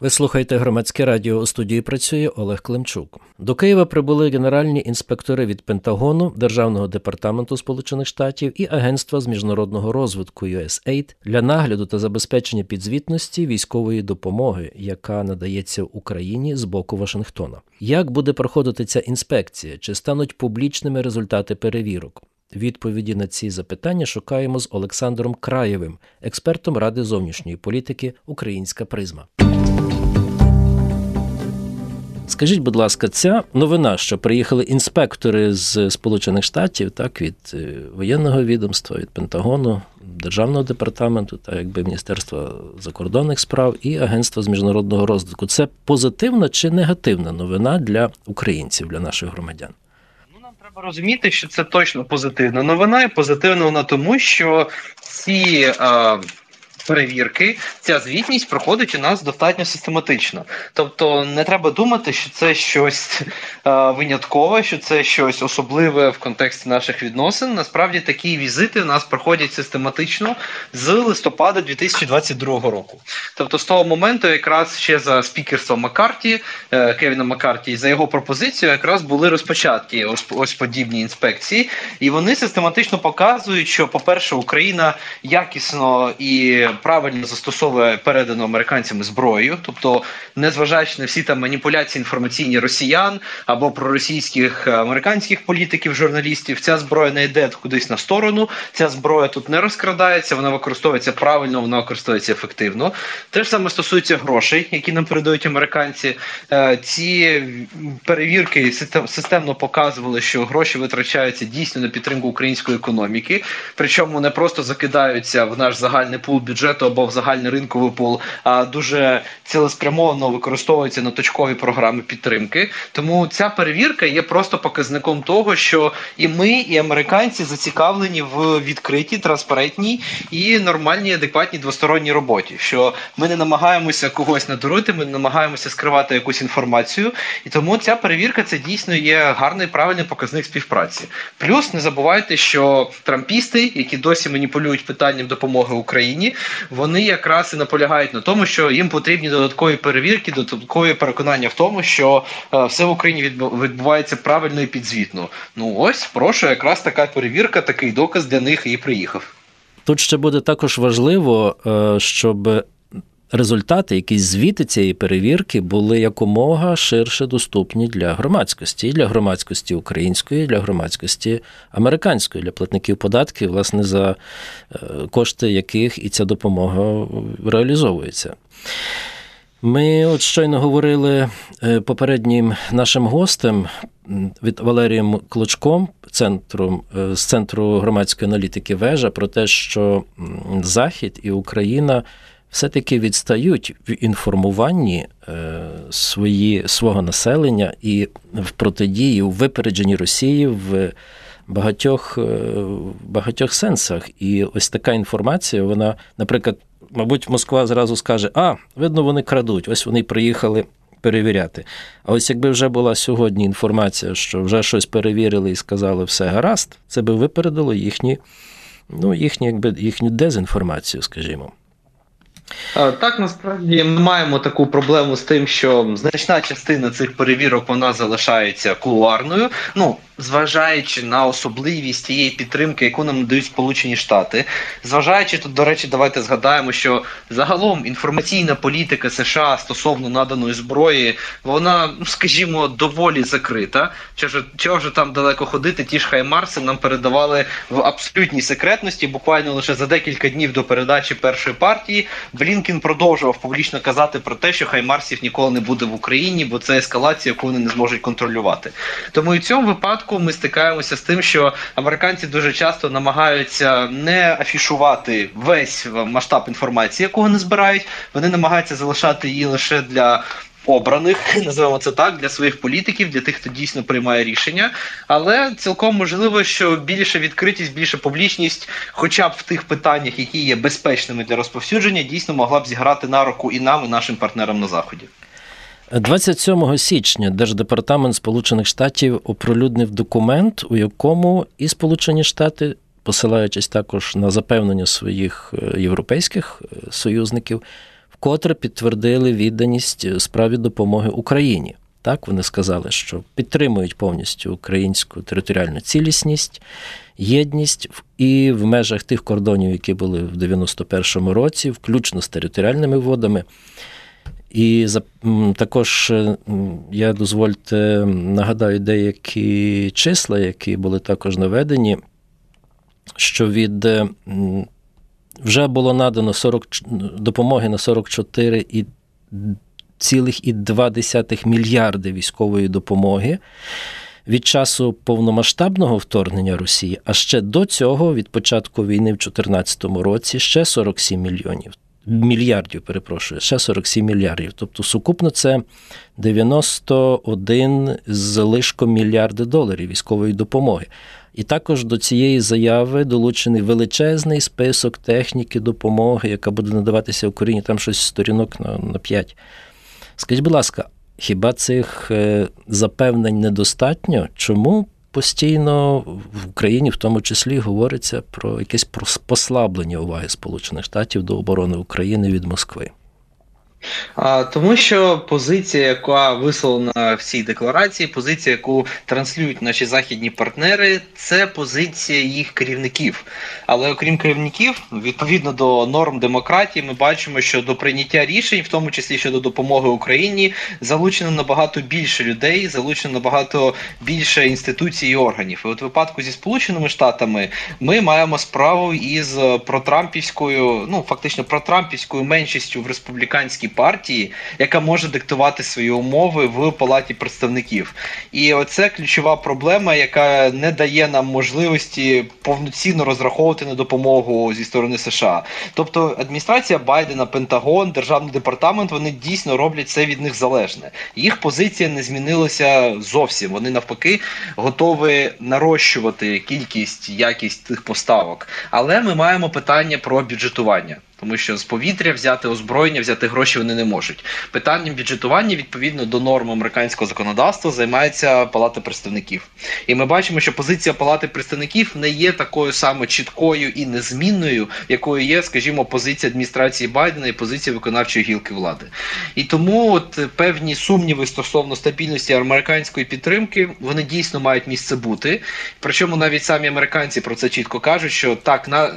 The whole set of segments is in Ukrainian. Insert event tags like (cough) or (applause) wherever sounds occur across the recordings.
Ви слухаєте громадське радіо у студії. Працює Олег Климчук. До Києва прибули генеральні інспектори від Пентагону, Державного департаменту Сполучених Штатів і Агентства з міжнародного розвитку USAID для нагляду та забезпечення підзвітності військової допомоги, яка надається Україні з боку Вашингтона. Як буде проходити ця інспекція? Чи стануть публічними результати перевірок? Відповіді на ці запитання шукаємо з Олександром Краєвим, експертом Ради зовнішньої політики Українська призма. Скажіть, будь ласка, ця новина, що приїхали інспектори з Сполучених Штатів, так від е, воєнного відомства, від Пентагону, державного департаменту, та якби Міністерства закордонних справ і Агентства з міжнародного розвитку, це позитивна чи негативна новина для українців, для наших громадян? Ну, нам треба розуміти, що це точно позитивна новина, і позитивна вона тому, що ці. Е, перевірки, ця звітність проходить у нас достатньо систематично. Тобто не треба думати, що це щось е, виняткове, що це щось особливе в контексті наших відносин. Насправді такі візити у нас проходять систематично з листопада 2022 року. Тобто, з того моменту, якраз ще за спікерством Маккарті, е, Кевіна Маккарті, за його пропозицією, якраз були розпочаті ось, ось подібні інспекції, і вони систематично показують, що, по-перше, Україна якісно і правильно застосовує передану американцями зброю, тобто, незважаючи на всі там маніпуляції інформаційні росіян або проросійських е, американських політиків, журналістів, ця зброя не йде кудись на сторону. Ця зброя тут не розкрадається, вона використовується правильно, вона використовується ефективно. Те ж саме стосується грошей, які нам передають американці. Е, ці перевірки системно показували, що гроші витрачаються дійсно на підтримку української економіки, причому не просто закидаються в наш загальний пул бюджету бюджету або в загальний ринковий пул, а дуже цілеспрямовано використовуються на точкові програми підтримки. Тому ця перевірка є просто показником того, що і ми, і американці зацікавлені в відкритій, транспарентній і нормальній, адекватній двосторонній роботі. Що ми не намагаємося когось надурити, ми не намагаємося скривати якусь інформацію, і тому ця перевірка це дійсно є гарний правильний показник співпраці. Плюс не забувайте, що трампісти, які досі маніпулюють питанням допомоги Україні, вони якраз і наполягають на тому, що їм потрібні додаткові перевірки, додаткові переконання в тому, що е, все в Україні відбувається правильно і підзвітно. Ну ось прошу, якраз така перевірка, такий доказ для них і приїхав. Тут ще буде також важливо, е, щоб результати, якісь звіти цієї перевірки були якомога ширше доступні для громадськості, для громадськості української, для громадськості американської, для платників податків, власне, за е, кошти яких і ця допомога реалізовується. Ми от щойно говорили е, попереднім нашим гостем від Валерієм Клочком, центру, е, з центру громадської аналітики Вежа, про те, що Захід і Україна все-таки відстають в інформуванні е, свої, свого населення і в протидії у випередженні Росії в багатьох, е, багатьох сенсах. І ось така інформація, вона, наприклад, мабуть, Москва зразу скаже: а, видно, вони крадуть, ось вони приїхали. Перевіряти. А ось якби вже була сьогодні інформація, що вже щось перевірили і сказали все гаразд, це би випередило їхні, ну, їхні, якби, їхню дезінформацію, скажімо. Так, насправді ми маємо таку проблему з тим, що значна частина цих перевірок вона залишається кулуарною. Ну зважаючи на особливість тієї підтримки, яку нам надають Сполучені Штати, зважаючи тут, до речі, давайте згадаємо, що загалом інформаційна політика США стосовно наданої зброї, вона, ну, скажімо, доволі закрита. Чого ж там далеко ходити? Ті ж Хаймарси нам передавали в абсолютній секретності, буквально лише за декілька днів до передачі першої партії. Блінкін продовжував публічно казати про те, що Хаймарсів ніколи не буде в Україні, бо це ескалація, яку вони не зможуть контролювати. Тому і в цьому випадку ми стикаємося з тим, що американці дуже часто намагаються не афішувати весь масштаб інформації, яку вони збирають. Вони намагаються залишати її лише для. Обраних, (laughs) називаємо це так, для своїх політиків, для тих, хто дійсно приймає рішення. Але цілком можливо, що більша відкритість, більша публічність, хоча б в тих питаннях, які є безпечними для розповсюдження, дійсно могла б зіграти на руку і нам, і нашим партнерам на заході. 27 січня Держдепартамент Сполучених Штатів оприлюднив документ, у якому і Сполучені Штати, посилаючись також на запевнення своїх е, європейських е, союзників, вкотре підтвердили відданість справі допомоги Україні. Так, вони сказали, що підтримують повністю українську територіальну цілісність, єдність і в межах тих кордонів, які були в 91-му році, включно з територіальними водами. І також я дозвольте нагадаю деякі числа, які були також наведені, що від вже було надано 40, допомоги на 44,2 мільярди військової допомоги. Від часу повномасштабного вторгнення Росії, а ще до цього, від початку війни в 2014 році, ще 47 мільйонів мільярдів, перепрошую, ще 47 мільярдів. Тобто сукупно це 91 з лишком мільярди доларів військової допомоги. І також до цієї заяви долучений величезний список техніки допомоги, яка буде надаватися Україні, там щось сторінок на, на 5. Скажіть, будь ласка, хіба цих е, запевнень недостатньо? Чому постійно в Україні, в тому числі, говориться про якесь послаблення уваги Сполучених Штатів до оборони України від Москви. Тому що позиція, яка висловлена в цій декларації, позиція, яку транслюють наші західні партнери, це позиція їх керівників. Але окрім керівників, відповідно до норм демократії, ми бачимо, що до прийняття рішень, в тому числі щодо допомоги Україні, залучено набагато більше людей, залучено набагато більше інституцій і органів. І от в випадку зі Сполученими Штатами ми маємо справу із протрампівською, ну фактично протрампівською меншістю в республіканській партії, яка може диктувати свої умови в палаті представників. І оце ключова проблема, яка не дає нам можливості повноцінно розраховувати на допомогу зі сторони США. Тобто адміністрація Байдена, Пентагон, Державний департамент вони дійсно роблять це від них залежне. Їх позиція не змінилася зовсім. Вони навпаки готові нарощувати кількість, якість тих поставок. Але ми маємо питання про бюджетування. Тому що з повітря взяти озброєння, взяти гроші вони не можуть. Питанням бюджетування відповідно до норм американського законодавства займається Палата представників. І ми бачимо, що позиція Палати представників не є такою саме чіткою і незмінною, якою є, скажімо, позиція адміністрації Байдена і позиція виконавчої гілки влади. І тому от певні сумніви стосовно стабільності американської підтримки вони дійсно мають місце бути. Причому навіть самі американці про це чітко кажуть, що так на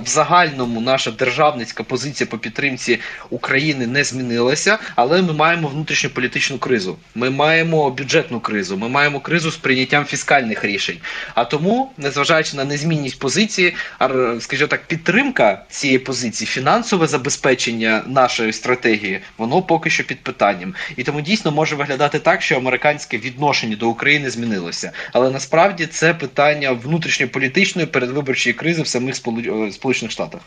в загальному наша державна державницька позиція по підтримці України не змінилася, але ми маємо внутрішню політичну кризу. Ми маємо бюджетну кризу, ми маємо кризу з прийняттям фіскальних рішень. А тому, незважаючи на незмінність позиції, скажімо так, підтримка цієї позиції, фінансове забезпечення нашої стратегії, воно поки що під питанням. І тому дійсно може виглядати так, що американське відношення до України змінилося. Але насправді це питання внутрішньополітичної передвиборчої кризи в самих Сполучених Штатах.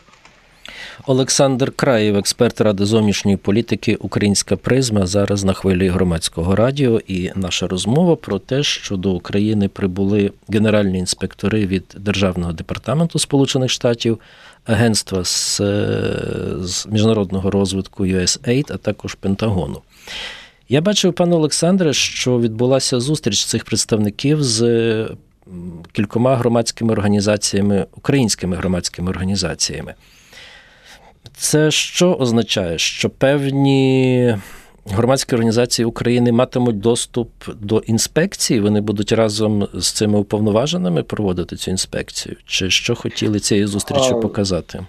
Олександр Краєв, експерт ради зовнішньої політики Українська призма, зараз на хвилі громадського радіо. І наша розмова про те, що до України прибули генеральні інспектори від Державного департаменту Сполучених Штатів, Агентства з, з міжнародного розвитку USAID, а також Пентагону. Я бачив, пане Олександре, що відбулася зустріч цих представників з кількома громадськими організаціями, українськими громадськими організаціями. Це що означає, що певні громадські організації України матимуть доступ до інспекції, вони будуть разом з цими уповноваженими проводити цю інспекцію? Чи що хотіли цією зустрічі показати?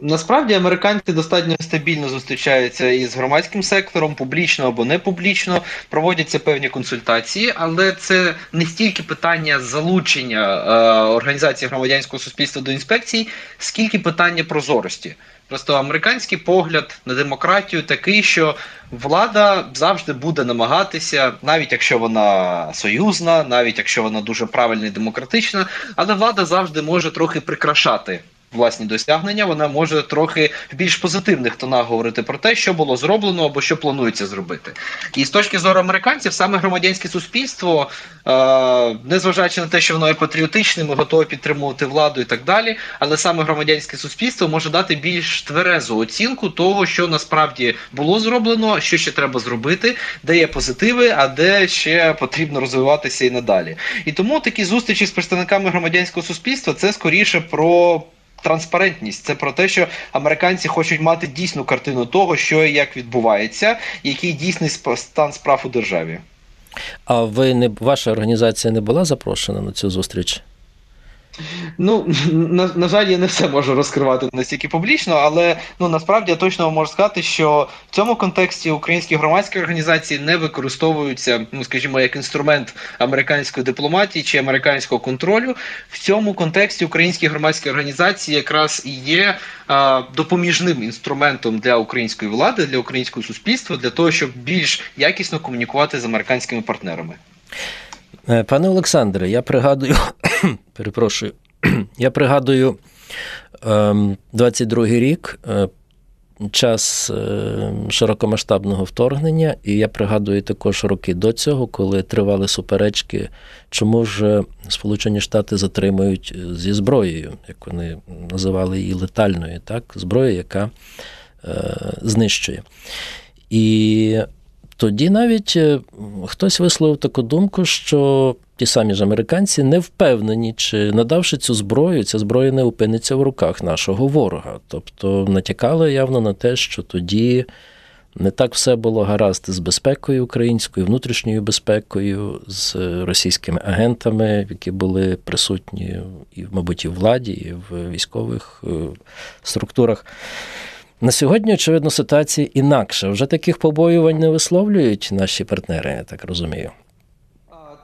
Насправді американці достатньо стабільно зустрічаються із громадським сектором, публічно або не публічно, проводяться певні консультації, але це не стільки питання залучення е, організації громадянського суспільства до інспекцій, скільки питання прозорості. Просто американський погляд на демократію такий, що влада завжди буде намагатися, навіть якщо вона союзна, навіть якщо вона дуже правильна і демократична, але влада завжди може трохи прикрашати власні досягнення, вона може трохи в більш позитивних тонах говорити про те, що було зроблено або що планується зробити. І з точки зору американців, саме громадянське суспільство, е, незважаючи на те, що воно є патріотичним, готове підтримувати владу і так далі, але саме громадянське суспільство може дати більш тверезу оцінку того, що насправді було зроблено, що ще треба зробити, де є позитиви, а де ще потрібно розвиватися і надалі. І тому такі зустрічі з представниками громадянського суспільства це скоріше про транспарентність. Це про те, що американці хочуть мати дійсну картину того, що і як відбувається, який дійсний стан справ у державі. А ви не ваша організація не була запрошена на цю зустріч? Ну (laughs) на, на жаль, я не все можу розкривати настільки публічно, але ну насправді я точно можу сказати, що в цьому контексті українські громадські організації не використовуються, ну скажімо, як інструмент американської дипломатії чи американського контролю. В цьому контексті українські громадські організації якраз і є а, допоміжним інструментом для української влади, для українського суспільства, для того, щоб більш якісно комунікувати з американськими партнерами. Е, пане Олександре, я пригадую, (coughs) перепрошую, (coughs) я пригадую 22-й ем, рік, е, час е, широкомасштабного вторгнення, і я пригадую також роки до цього, коли тривали суперечки, чому ж Сполучені Штати затримують зі зброєю, як вони називали її летальною, так, зброєю, яка знищує. І тоді навіть е, хтось висловив таку думку, що ті самі ж американці не впевнені, чи надавши цю зброю, ця зброя не опиниться в руках нашого ворога. Тобто натякали явно на те, що тоді не так все було гаразд з безпекою українською, внутрішньою безпекою, з російськими агентами, які були присутні, і, мабуть, і в владі, і в військових е, структурах. На сьогодні, очевидно, ситуація інакша. Вже таких побоювань не висловлюють наші партнери, я так розумію.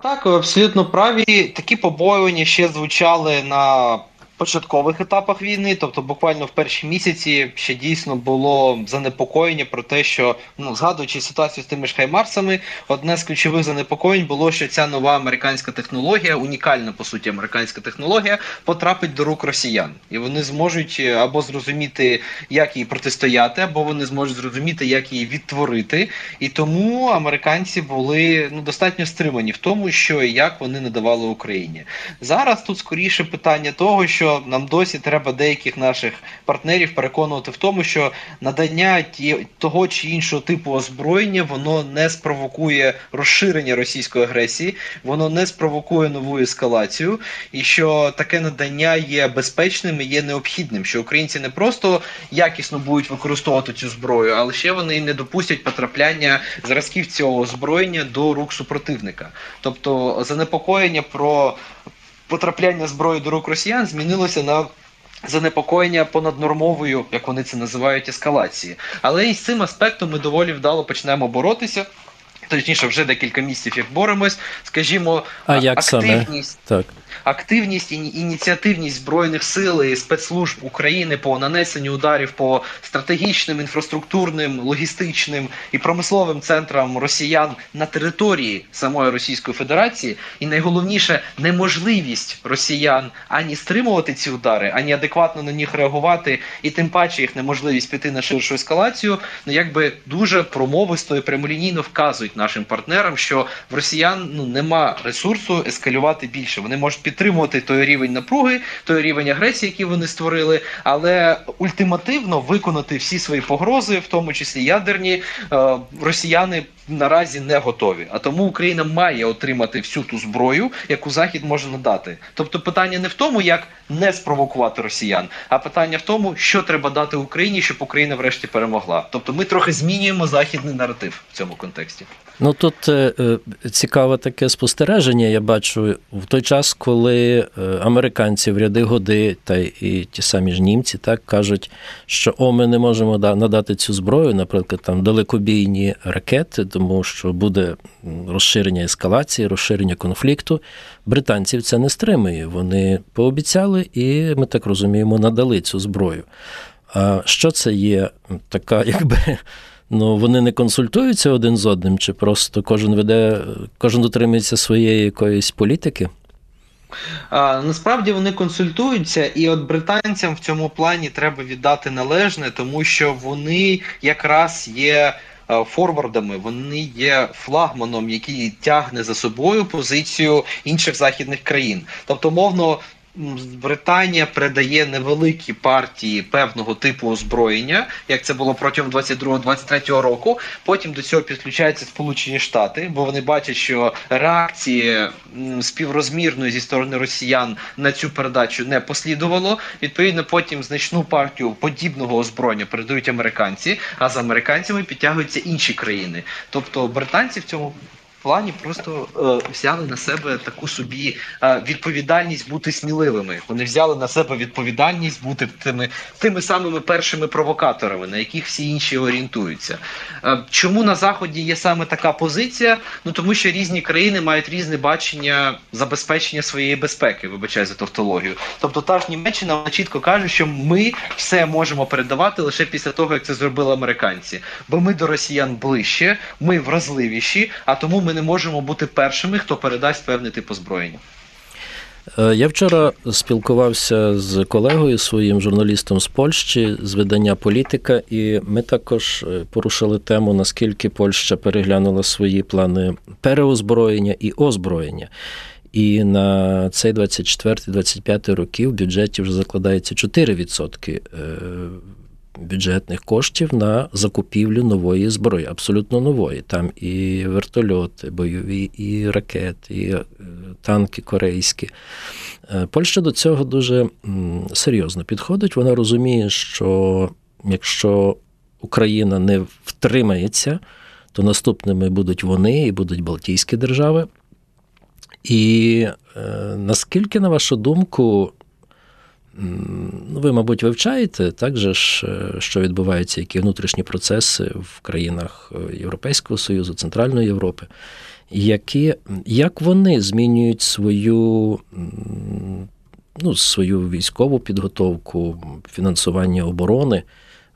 Так, ви абсолютно праві. Такі побоювання ще звучали на початкових етапах війни, тобто буквально в перші місяці ще дійсно було занепокоєння про те, що ну згадуючи ситуацію з тими ж хаймарсами, одне з ключових занепокоєнь було, що ця нова американська технологія, унікальна по суті американська технологія, потрапить до рук росіян, і вони зможуть е, або зрозуміти, як її протистояти, або вони зможуть зрозуміти, як її відтворити. І тому американці були ну достатньо стримані в тому, що і як вони надавали Україні. Зараз тут скоріше питання того, що нам досі треба деяких наших партнерів переконувати в тому, що надання ті, того чи іншого типу озброєння воно не спровокує розширення російської агресії, воно не спровокує нову ескалацію, і що таке надання є безпечним і є необхідним, що українці не просто якісно будуть використовувати цю зброю, але ще вони не допустять потрапляння зразків цього озброєння до рук супротивника, тобто занепокоєння про потрапляння зброї до рук росіян змінилося на занепокоєння понаднормовою, як вони це називають, ескалації. Але і з цим аспектом ми доволі вдало почнемо боротися. Точніше, вже декілька місяців як боремось, скажімо, а як активність. Саме? Так активність і ініціативність збройних сил і спецслужб України по нанесенню ударів по стратегічним інфраструктурним, логістичним і промисловим центрам росіян на території самої Російської Федерації, і найголовніше неможливість росіян ані стримувати ці удари, ані адекватно на них реагувати, і тим паче їх неможливість піти на ширшу ескалацію, ну якби дуже промовисто і прямолінійно вказують нашим партнерам, що в росіян ну нема ресурсу ескалювати більше. Вони можуть підтримувати той рівень напруги, той рівень агресії, який вони створили, але ультимативно виконати всі свої погрози, в тому числі ядерні, е, росіяни наразі не готові. А тому Україна має отримати всю ту зброю, яку Захід може надати. Тобто, питання не в тому, як не спровокувати росіян, а питання в тому, що треба дати Україні, щоб Україна врешті перемогла. Тобто, ми трохи змінюємо західний наратив в цьому контексті. Ну тут е, е, цікаве таке спостереження. Я бачу в той час, коли е, американці в ряди годи, та і ті самі ж німці так кажуть, що о, ми не можемо надати цю зброю, наприклад, там далекобійні ракети, тому що буде розширення ескалації, розширення конфлікту. Британців це не стримує. Вони пообіцяли, і ми так розуміємо, надали цю зброю. А що це є така, (laughs) якби. Ну, вони не консультуються один з одним, чи просто кожен веде, кожен дотримується своєї якоїсь політики? Насправді вони консультуються, і от британцям в цьому плані треба віддати належне, тому що вони якраз є форвардами, вони є флагманом, який тягне за собою позицію інших західних країн. Тобто, мовно, Британія передає невеликі партії певного типу озброєння, як це було протягом 22-23 року. Потім до цього підключаються Сполучені Штати, бо вони бачать, що реакції співрозмірної зі сторони росіян на цю передачу не послідувало. Відповідно, потім значну партію подібного озброєння передають американці, а з американцями підтягуються інші країни. Тобто британці в цьому плані просто е, взяли на себе таку собі е, відповідальність бути сміливими. Вони взяли на себе відповідальність бути тими тими самими першими провокаторами, на яких всі інші орієнтуються. Е, чому на заході є саме така позиція? Ну тому що різні країни мають різне бачення забезпечення своєї безпеки. Вибачаю за тавтологію. Тобто, та ж Німеччина вона чітко каже, що ми все можемо передавати лише після того, як це зробили американці. Бо ми до росіян ближче, ми вразливіші, а тому ми ми не можемо бути першими, хто передасть певний тип озброєння. Е, я вчора спілкувався з колегою своїм журналістом з Польщі з видання Політика, і ми також е, порушили тему, наскільки Польща переглянула свої плани переозброєння і озброєння. І на цей 24-25 роки в бюджеті вже закладається 4% бюджетних коштів на закупівлю нової зброї, абсолютно нової. Там і вертольоти, бойові, і ракети, і е, танки корейські. Е, Польща до цього дуже серйозно підходить. Вона розуміє, що якщо Україна не втримається, то наступними будуть вони і будуть Балтійські держави. І е, наскільки, на вашу думку, ви, мабуть, вивчаєте так же ж, е, що відбуваються, які внутрішні процеси в країнах е, Європейського Союзу, Центральної Європи, які, як вони змінюють свою ну, свою військову підготовку, фінансування оборони?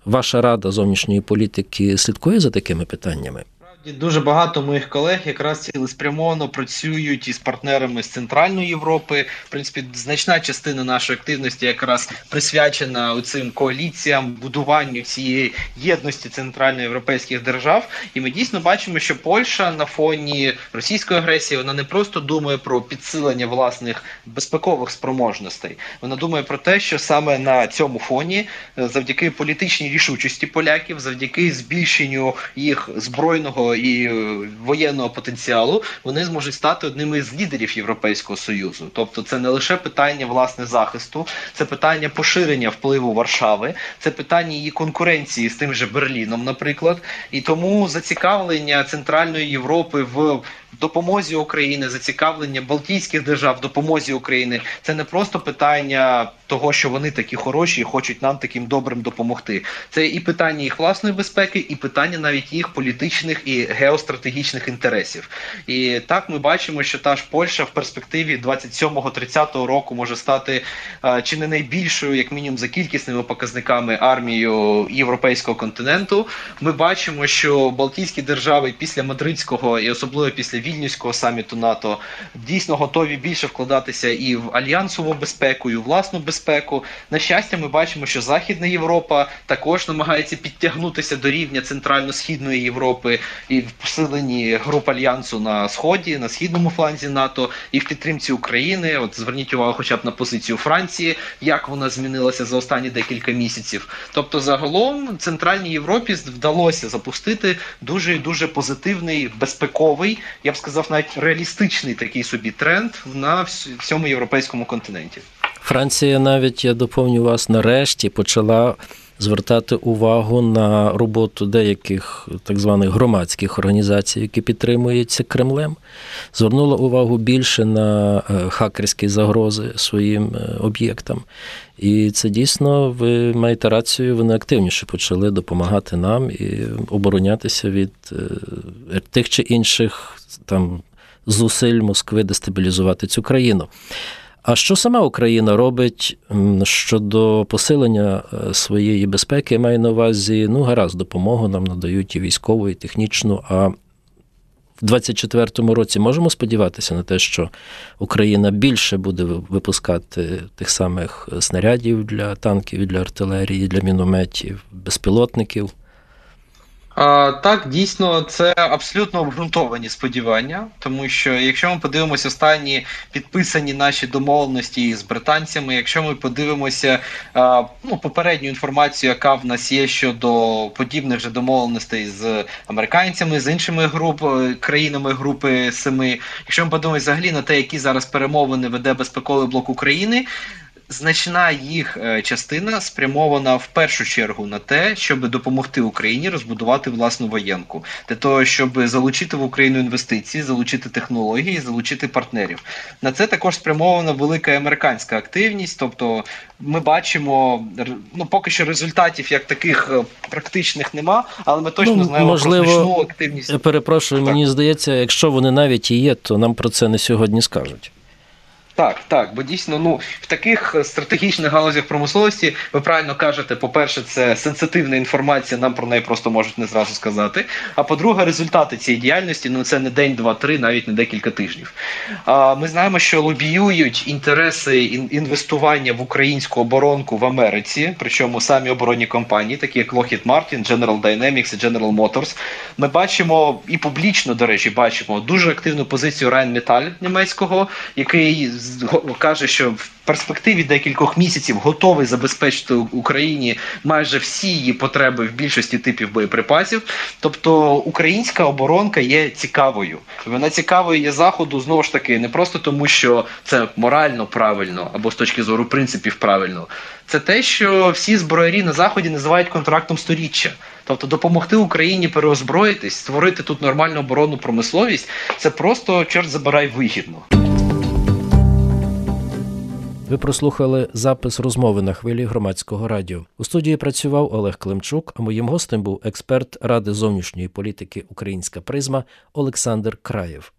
Ваша рада зовнішньої політики слідкує за такими питаннями? Дуже багато моїх колег якраз цілеспрямовано працюють із партнерами з Центральної Європи. В принципі, значна частина нашої активності якраз присвячена цим коаліціям, будуванню цієї єдності центральноєвропейських держав. І ми дійсно бачимо, що Польща на фоні російської агресії вона не просто думає про підсилення власних безпекових спроможностей. Вона думає про те, що саме на цьому фоні, е, завдяки політичній рішучості поляків, завдяки збільшенню їх збройного і е, воєнного потенціалу, вони зможуть стати одними з лідерів Європейського союзу. Тобто, це не лише питання власне захисту, це питання поширення впливу Варшави, це питання її конкуренції з тим же Берліном, наприклад, і тому зацікавлення Центральної Європи в допомозі України, зацікавлення Балтійських держав допомозі України. Це не просто питання того, що вони такі хороші і хочуть нам таким добрим допомогти. Це і питання їх власної безпеки, і питання навіть їх політичних і геостратегічних інтересів. І так ми бачимо, що та ж Польща в перспективі 27-30 року може стати чи не найбільшою, як мінімум, за кількісними показниками армією європейського континенту. Ми бачимо, що Балтійські держави після Мадридського і особливо після вільнюського саміту НАТО дійсно готові більше вкладатися і в альянсову безпеку, і в власну безпеку. На щастя, ми бачимо, що Західна Європа також намагається підтягнутися до рівня центрально-східної Європи і в посиленні груп альянсу на сході, на східному фланзі НАТО і в підтримці України. От зверніть увагу, хоча б на позицію Франції, як вона змінилася за останні декілька місяців. Тобто, загалом центральній Європі вдалося запустити дуже дуже позитивний безпековий, я б сказав, навіть реалістичний такий собі тренд на всьому європейському континенті. Франція навіть я доповню вас нарешті почала звертати увагу на роботу деяких так званих громадських організацій, які підтримуються Кремлем. Звернула увагу більше на е, хакерські загрози своїм е, об'єктам. І це дійсно ви маєте рацію, вони активніше почали допомагати нам і оборонятися від е, тих чи інших там зусиль Москви дестабілізувати цю країну. А що сама Україна робить щодо посилення е, своєї безпеки, я маю на увазі, ну, гаразд, допомогу нам надають і військову, і технічну. А в 24-му році можемо сподіватися на те, що Україна більше буде випускати тих самих снарядів для танків, для артилерії, для мінометів, безпілотників. Так, дійсно, це абсолютно обґрунтовані сподівання, тому що якщо ми подивимося останні підписані наші домовленості з британцями, якщо ми подивимося ну, попередню інформацію, яка в нас є щодо подібних же домовленостей з американцями, з іншими груп е, країнами Групи Семи, якщо ми подивимося взагалі на те, які зараз перемовини веде безпековий блок України значна їх е, частина спрямована в першу чергу на те, щоб допомогти Україні розбудувати власну воєнку, для того, щоб залучити в Україну інвестиції, залучити технології, залучити партнерів. На це також спрямована велика американська активність. Тобто, ми бачимо ну поки що результатів як таких е, практичних нема, але ми точно ну, знаємо можливо, про значну активність. Перепрошую, так. мені здається, якщо вони навіть і є, то нам про це не сьогодні скажуть. Так, так, бо дійсно, ну в таких стратегічних галузях промисловості ви правильно кажете, по-перше, це сенситивна інформація, нам про неї просто можуть не зразу сказати. А по-друге, результати цієї діяльності ну це не день, два, три, навіть не декілька тижнів. А ми знаємо, що лобіюють інтереси інвестування в українську оборонку в Америці, причому самі оборонні компанії, такі як Lockheed Martin, General Dynamics і General Motors. Ми бачимо і публічно, до речі, бачимо дуже активну позицію Rheinmetall німецького, який каже, що в перспективі декількох місяців готовий забезпечити Україні майже всі її потреби в більшості типів боєприпасів. Тобто українська оборонка є цікавою. Вона цікавою є заходу знову ж таки не просто тому, що це морально правильно або з точки зору принципів правильно. Це те, що всі зброярі на заході називають контрактом сторіччя. Тобто допомогти Україні переозброїтись, створити тут нормальну оборонну промисловість, це просто чорт забирай вигідно. Ви прослухали запис розмови на хвилі громадського радіо. У студії працював Олег Климчук, а моїм гостем був експерт Ради зовнішньої політики Українська призма Олександр Краєв.